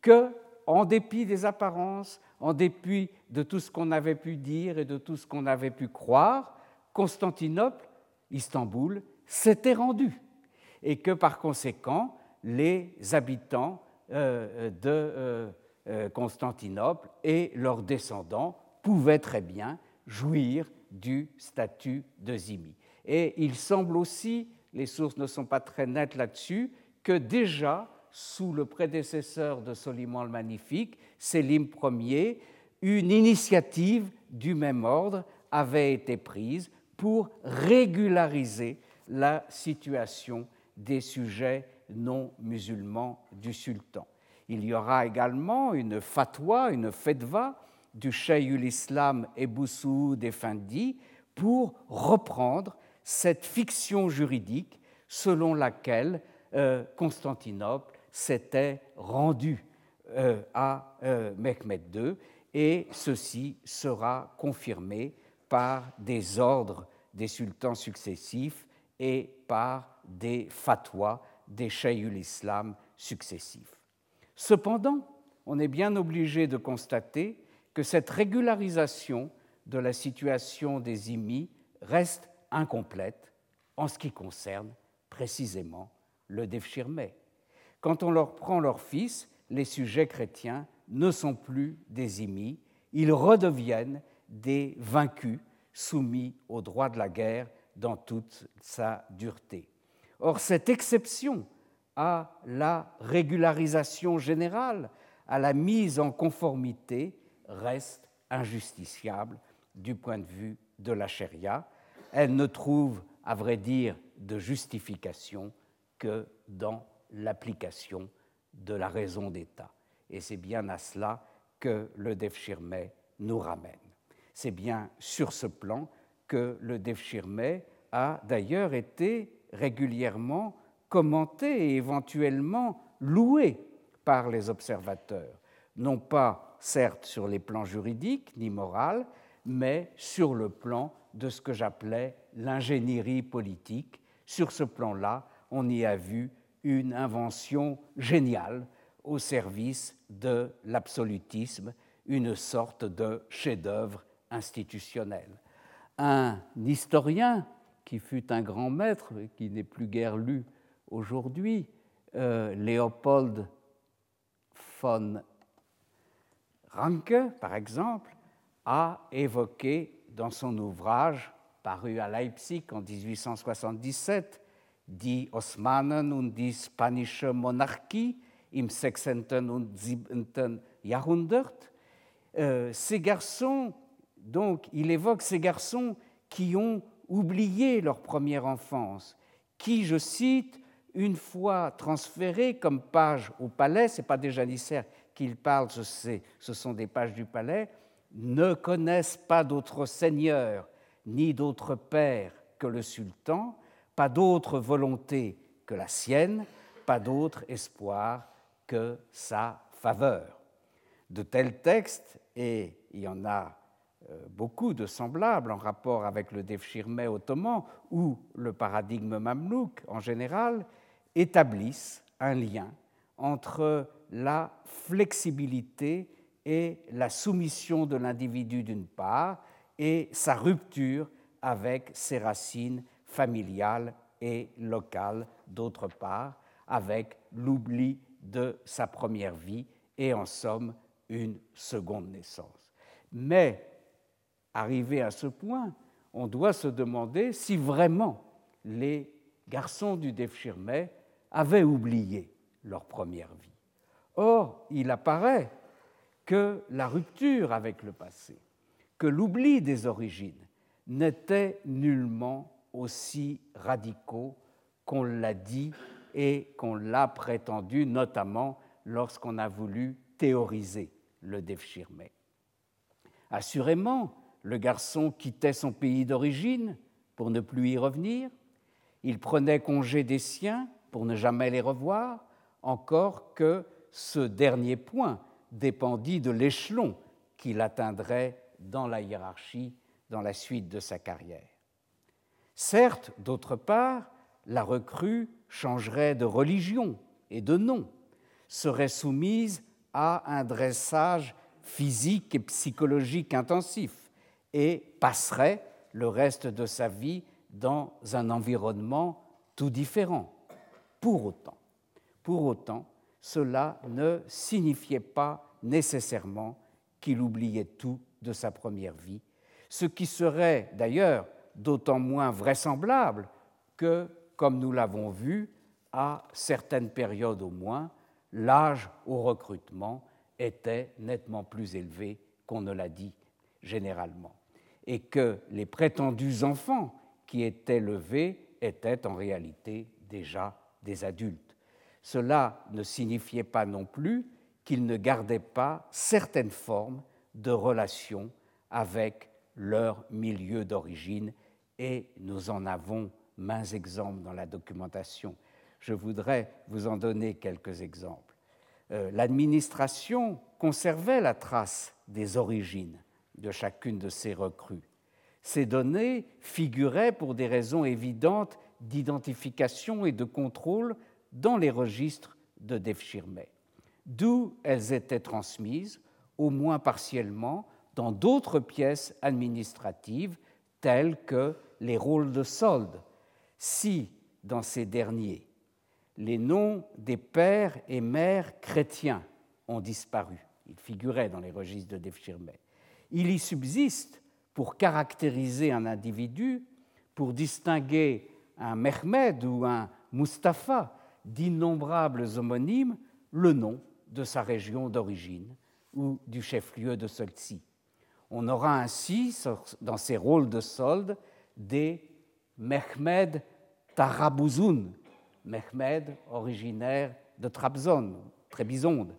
que, en dépit des apparences, en dépit de tout ce qu'on avait pu dire et de tout ce qu'on avait pu croire, Constantinople, Istanbul, s'était rendu et que par conséquent, les habitants euh, de euh, euh, Constantinople et leurs descendants pouvaient très bien jouir du statut de zimi. Et il semble aussi, les sources ne sont pas très nettes là-dessus, que déjà sous le prédécesseur de Soliman le Magnifique, Sélim Ier, une initiative du même ordre avait été prise pour régulariser la situation des sujets non musulmans du sultan. Il y aura également une fatwa, une fetva du cheikh islam Ebou Soud Effendi pour reprendre cette fiction juridique selon laquelle euh, Constantinople s'était rendu euh, à euh, Mehmed II et ceci sera confirmé par des ordres des sultans successifs et par des fatwas des cheikh islam successifs. Cependant, on est bien obligé de constater que cette régularisation de la situation des immis reste incomplète en ce qui concerne précisément le Devshirme. Quand on leur prend leur fils, les sujets chrétiens ne sont plus des immis, ils redeviennent des vaincus soumis au droit de la guerre dans toute sa dureté. Or, cette exception à la régularisation générale, à la mise en conformité, reste injusticiable du point de vue de la charia. Elle ne trouve, à vrai dire, de justification que dans l'application de la raison d'État. Et c'est bien à cela que le Defshirme nous ramène. C'est bien sur ce plan que le Defshirme a d'ailleurs été régulièrement commenté et éventuellement loué par les observateurs, non pas certes sur les plans juridiques ni moral, mais sur le plan de ce que j'appelais l'ingénierie politique. Sur ce plan-là, on y a vu une invention géniale au service de l'absolutisme, une sorte de chef-d'œuvre institutionnel. Un historien qui fut un grand maître, qui n'est plus guère lu aujourd'hui, euh, Léopold von Ranke, par exemple, a évoqué dans son ouvrage paru à Leipzig en 1877, Die Osmanen und die spanische Monarchie im 6. und 7. Jahrhundert. Euh, ces garçons, donc, il évoque ces garçons qui ont oublié leur première enfance, qui, je cite, une fois transférés comme page au palais, ce n'est pas des janissaires qu'il parle, ce sont des pages du palais, ne connaissent pas d'autre seigneur ni d'autre père que le sultan, pas d'autre volonté que la sienne, pas d'autre espoir que sa faveur. De tels textes, et il y en a euh, beaucoup de semblables en rapport avec le Devshirme ottoman ou le paradigme mamelouk en général, établissent un lien entre la flexibilité et la soumission de l'individu d'une part et sa rupture avec ses racines familiales et locales d'autre part, avec l'oubli de sa première vie et en somme une seconde naissance. Mais, arrivé à ce point, on doit se demander si vraiment les garçons du Defshirme avaient oublié leur première vie. Or, il apparaît que la rupture avec le passé, que l'oubli des origines n'étaient nullement aussi radicaux qu'on l'a dit et qu'on l'a prétendu, notamment lorsqu'on a voulu théoriser le Devshirme. Assurément, le garçon quittait son pays d'origine pour ne plus y revenir, il prenait congé des siens pour ne jamais les revoir, encore que ce dernier point dépendit de l'échelon qu'il atteindrait dans la hiérarchie dans la suite de sa carrière. Certes, d'autre part, la recrue changerait de religion et de nom, serait soumise à un dressage physique et psychologique intensif et passerait le reste de sa vie dans un environnement tout différent. Pour autant, pour autant, cela ne signifiait pas nécessairement qu'il oubliait tout de sa première vie, ce qui serait d'ailleurs d'autant moins vraisemblable que, comme nous l'avons vu, à certaines périodes au moins, l'âge au recrutement était nettement plus élevé qu'on ne l'a dit généralement, et que les prétendus enfants qui étaient levés étaient en réalité déjà des adultes. Cela ne signifiait pas non plus qu'ils ne gardaient pas certaines formes de relations avec leur milieu d'origine, et nous en avons mains exemples dans la documentation. Je voudrais vous en donner quelques exemples. Euh, l'administration conservait la trace des origines de chacune de ces recrues. Ces données figuraient pour des raisons évidentes d'identification et de contrôle dans les registres de Defshirme, d'où elles étaient transmises, au moins partiellement, dans d'autres pièces administratives telles que les rôles de solde, si dans ces derniers les noms des pères et mères chrétiens ont disparu. Ils figuraient dans les registres de Defshirme. Il y subsiste, pour caractériser un individu, pour distinguer un Mehmed ou un Mustapha d'innombrables homonymes, le nom de sa région d'origine ou du chef-lieu de celle-ci. On aura ainsi, dans ces rôles de solde, des Mehmed Tarabouzoun, Mehmed originaire de Trabzon, Trébizonde,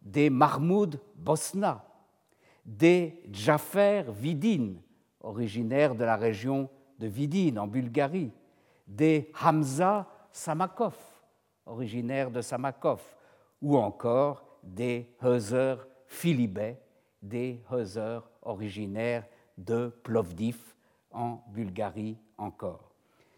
des Mahmoud Bosna, des Jafer Vidin, originaires de la région de Vidin en Bulgarie, des Hamza Samakov, originaires de Samakov, ou encore des Heuser Philibet, des Heuser originaires de Plovdiv en Bulgarie encore.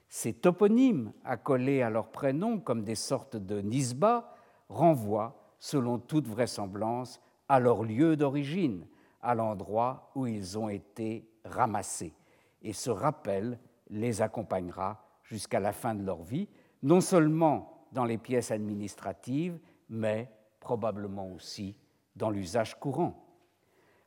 Ces toponymes accolés à leur prénom comme des sortes de nisba renvoient, selon toute vraisemblance, à leur lieu d'origine, à l'endroit où ils ont été ramassés. Et ce rappel les accompagnera jusqu'à la fin de leur vie, non seulement dans les pièces administratives, mais probablement aussi dans l'usage courant.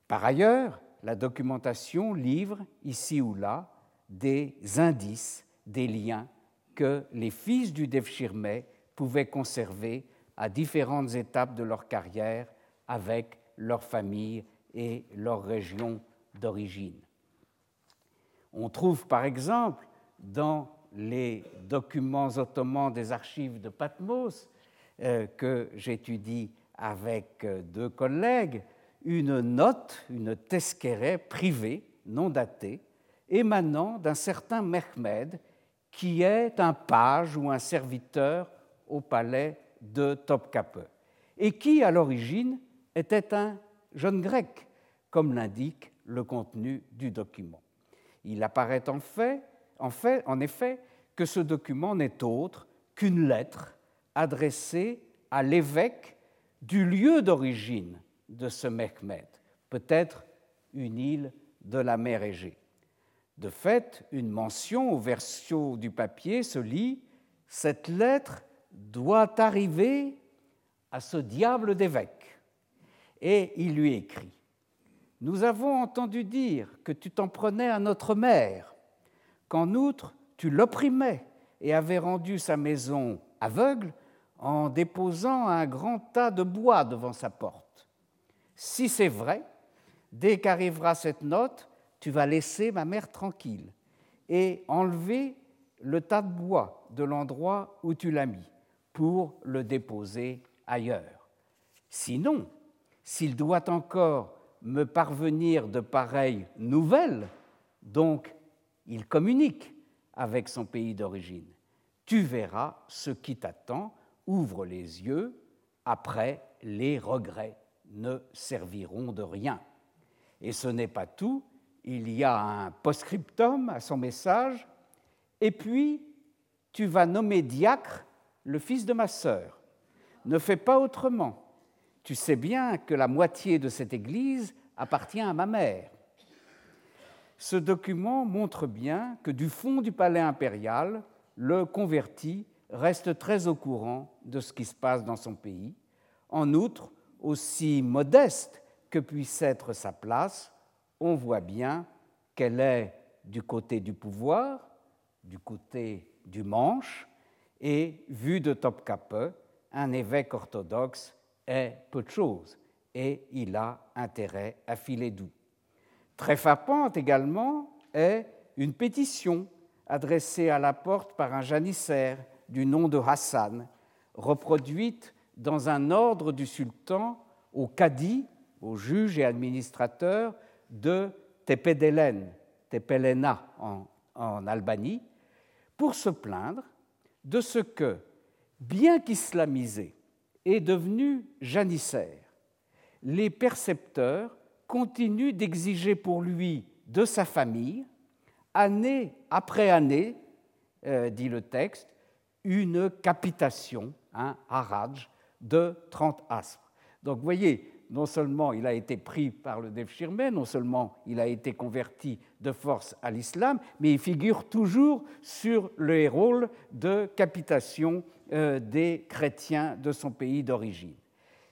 Par ailleurs, la documentation livre ici ou là des indices, des liens que les fils du Devshirme pouvaient conserver à différentes étapes de leur carrière avec leur famille et leur région d'origine. On trouve par exemple dans les documents ottomans des archives de Patmos euh, que j'étudie avec euh, deux collègues une note, une teskere privée, non datée, émanant d'un certain Mehmed qui est un page ou un serviteur au palais de Topkapi et qui, à l'origine, était un jeune grec, comme l'indique le contenu du document. Il apparaît en, fait, en effet que ce document n'est autre qu'une lettre adressée à l'évêque du lieu d'origine de ce Mehmed, peut-être une île de la mer Égée. De fait, une mention au version du papier se lit Cette lettre doit arriver à ce diable d'évêque. Et il lui écrit Nous avons entendu dire que tu t'en prenais à notre mère, qu'en outre tu l'opprimais et avais rendu sa maison aveugle en déposant un grand tas de bois devant sa porte. Si c'est vrai, dès qu'arrivera cette note, tu vas laisser ma mère tranquille et enlever le tas de bois de l'endroit où tu l'as mis pour le déposer ailleurs. Sinon, s'il doit encore me parvenir de pareilles nouvelles, donc il communique avec son pays d'origine. Tu verras ce qui t'attend, ouvre les yeux, après les regrets ne serviront de rien. Et ce n'est pas tout, il y a un post-scriptum à son message, et puis tu vas nommer diacre le fils de ma sœur. Ne fais pas autrement. Tu sais bien que la moitié de cette Église appartient à ma mère. Ce document montre bien que du fond du palais impérial, le converti reste très au courant de ce qui se passe dans son pays. En outre, aussi modeste que puisse être sa place, on voit bien qu'elle est du côté du pouvoir, du côté du manche, et vu de Topkapi, un évêque orthodoxe est peu de choses et il a intérêt à filer doux. Très frappante également est une pétition adressée à la porte par un janissaire du nom de Hassan, reproduite dans un ordre du sultan au cadi, au juge et administrateur de Tepedelen, Tepelena en, en Albanie, pour se plaindre de ce que, bien qu'islamisé, est devenu janissaire, les percepteurs continuent d'exiger pour lui de sa famille, année après année, euh, dit le texte, une capitation, un haraj, de 30 aspres. Donc vous voyez, non seulement il a été pris par le Devshirme, non seulement il a été converti de force à l'islam, mais il figure toujours sur le rôle de capitation euh, des chrétiens de son pays d'origine.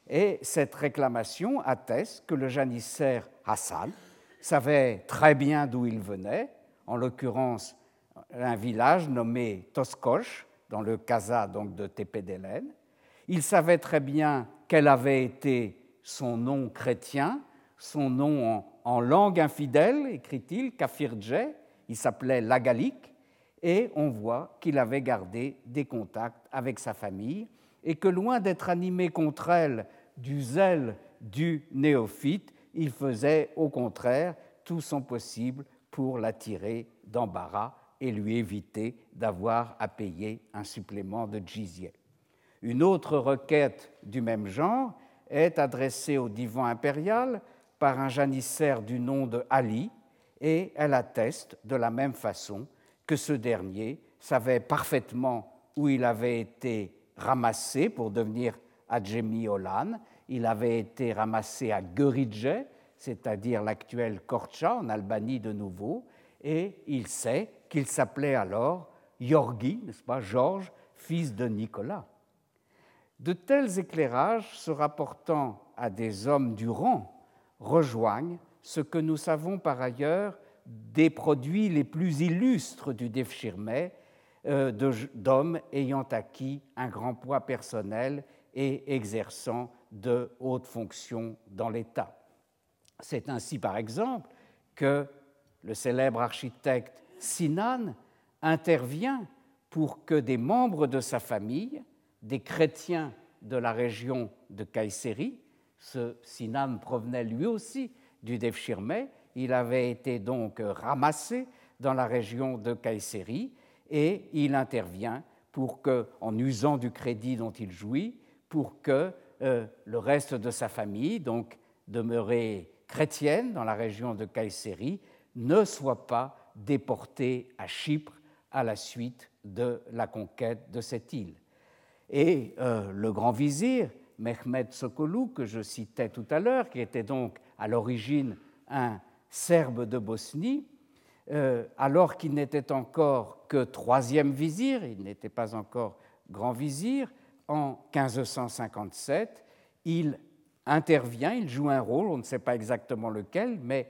Et cette réclamation atteste que le janissaire Hassan savait très bien d'où il venait, en l'occurrence un village nommé Toskosh, dans le Kaza donc de Tepedelen. Il savait très bien quel avait été son nom chrétien, son nom en, langue infidèle, écrit-il, Kafirje, il s'appelait Lagalik, et on voit qu'il avait gardé des contacts avec sa famille, et que loin d'être animé contre elle du zèle du néophyte, il faisait au contraire tout son possible pour l'attirer d'embarras et lui éviter d'avoir à payer un supplément de jizya. Une autre requête du même genre est adressée au divan impérial par un janissaire du nom de Ali et elle atteste de la même façon que ce dernier savait parfaitement où il avait été ramassé pour devenir Adjemi Olan. Il avait été ramassé à Göridje, c'est-à-dire l'actuelle Korcha en Albanie de nouveau, et il sait qu'il s'appelait alors Yorgi, n'est-ce pas, Georges, fils de Nicolas. De tels éclairages se rapportant à des hommes du rang rejoignent ce que nous savons par ailleurs des produits les plus illustres du Devshirme, euh, d'hommes ayant acquis un grand poids personnel et exerçant de hautes fonctions dans l'État. C'est ainsi, par exemple, que le célèbre architecte Sinan intervient pour que des membres de sa famille, des chrétiens de la région de Kayseri, ce Sinan provenait lui aussi du Devshirme, il avait été donc ramassé dans la région de Kayseri et il intervient pour que, en usant du crédit dont il jouit, pour que euh, le reste de sa famille, donc demeurée chrétienne dans la région de Kayseri, ne soit pas déportée à Chypre à la suite de la conquête de cette île. Et euh, le grand vizir, Mehmed Sokolou, que je citais tout à l'heure, qui était donc à l'origine un Serbe de Bosnie, euh, alors qu'il n'était encore que troisième vizir, il n'était pas encore grand vizir, en 1557, il intervient, il joue un rôle, on ne sait pas exactement lequel, mais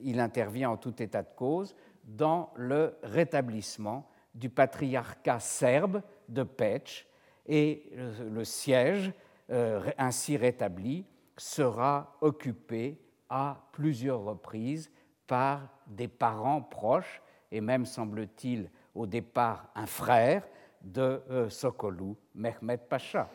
il intervient en tout état de cause dans le rétablissement du patriarcat serbe de Peć et le siège euh, ainsi rétabli sera occupé à plusieurs reprises par des parents proches et même semble-t-il au départ un frère de euh, Sokolou, Mehmet Pacha.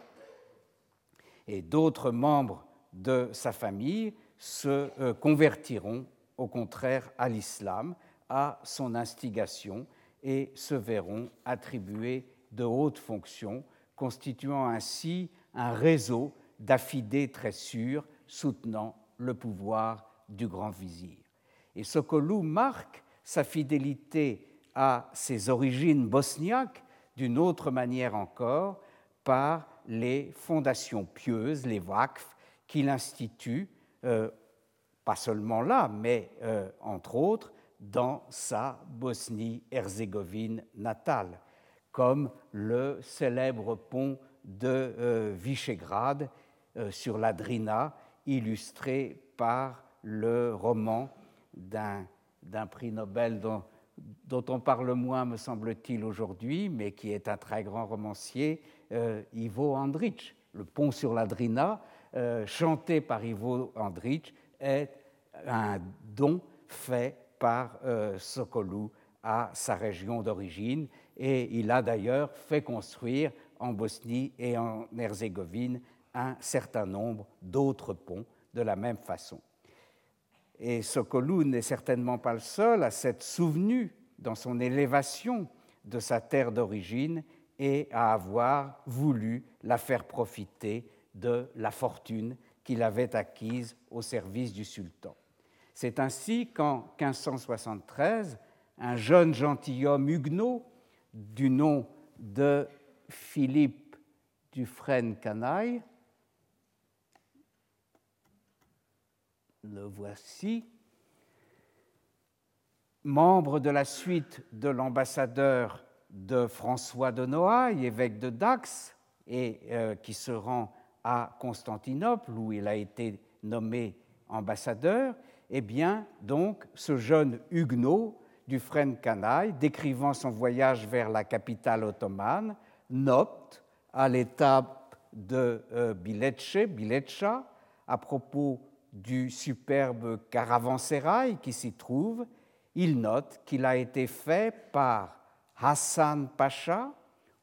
Et d'autres membres de sa famille se euh, convertiront au contraire à l'islam à son instigation et se verront attribuer de hautes fonctions, constituant ainsi un réseau d'affidés très sûrs soutenant le pouvoir du grand vizir. Et Sokolou marque sa fidélité à ses origines bosniaques d'une autre manière encore par les fondations pieuses, les wakf, qu'il institue, euh, pas seulement là, mais euh, entre autres dans sa Bosnie-Herzégovine natale, comme le célèbre pont de euh, Visegrad sur la Drina, illustré par le roman d'un prix Nobel dont on parle moins, me semble-t-il, aujourd'hui, mais qui est un très grand romancier, euh, Ivo Andrić. Le pont sur la Drina, euh, chanté par Ivo Andrić, est un don fait par euh, Sokolou à sa région d'origine, et il a d'ailleurs fait construire en Bosnie et en Herzégovine un certain nombre d'autres ponts de la même façon. Et Sokolou n'est certainement pas le seul à s'être souvenu dans son élévation de sa terre d'origine et à avoir voulu la faire profiter de la fortune qu'il avait acquise au service du sultan. C'est ainsi qu'en 1573, un jeune gentilhomme huguenot du nom de Philippe Dufresne Canaille le voici, membre de la suite de l'ambassadeur de François de Noailles, évêque de Dax, et euh, qui se rend à Constantinople, où il a été nommé ambassadeur, eh bien, donc, ce jeune huguenot du frêne Canaille, décrivant son voyage vers la capitale ottomane, note à l'étape de euh, Bilecce, à propos du superbe caravansérail qui s'y trouve, il note qu'il a été fait par Hassan Pacha,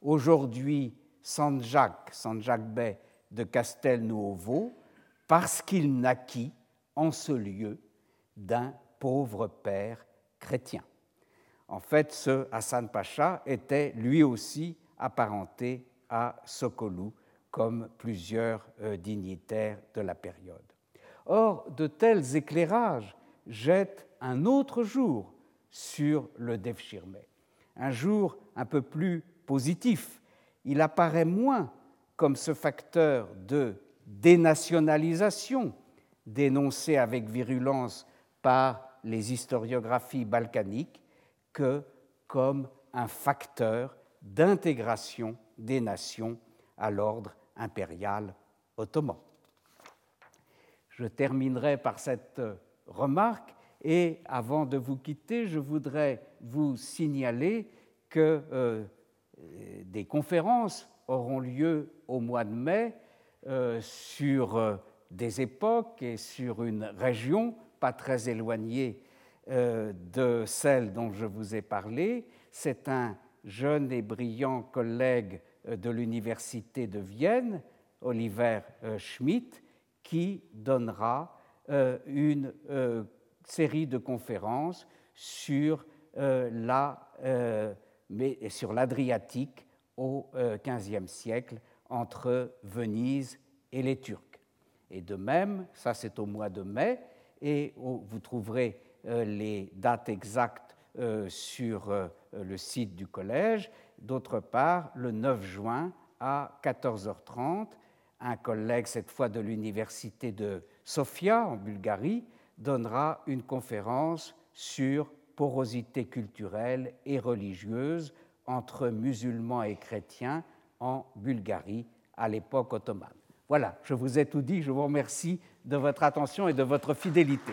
aujourd'hui Sanjak, Sanjak Bey de Castelnuovo, parce qu'il naquit en ce lieu d'un pauvre père chrétien. En fait, ce Hassan Pacha était lui aussi apparenté à Sokolou, comme plusieurs euh, dignitaires de la période. Or, de tels éclairages jettent un autre jour sur le Devshirme, un jour un peu plus positif. Il apparaît moins comme ce facteur de dénationalisation dénoncé avec virulence par les historiographies balkaniques que comme un facteur d'intégration des nations à l'ordre impérial ottoman. Je terminerai par cette remarque et avant de vous quitter, je voudrais vous signaler que euh, des conférences auront lieu au mois de mai euh, sur euh, des époques et sur une région pas très éloignée de celle dont je vous ai parlé. C'est un jeune et brillant collègue de l'Université de Vienne, Oliver Schmidt, qui donnera une série de conférences sur la sur l'Adriatique au XVe siècle entre Venise et les Turcs. Et de même, ça c'est au mois de mai, et vous trouverez euh, les dates exactes euh, sur euh, le site du collège. D'autre part, le 9 juin à 14h30, un collègue, cette fois de l'université de Sofia en Bulgarie, donnera une conférence sur porosité culturelle et religieuse entre musulmans et chrétiens en Bulgarie à l'époque ottomane. Voilà, je vous ai tout dit, je vous remercie de votre attention et de votre fidélité.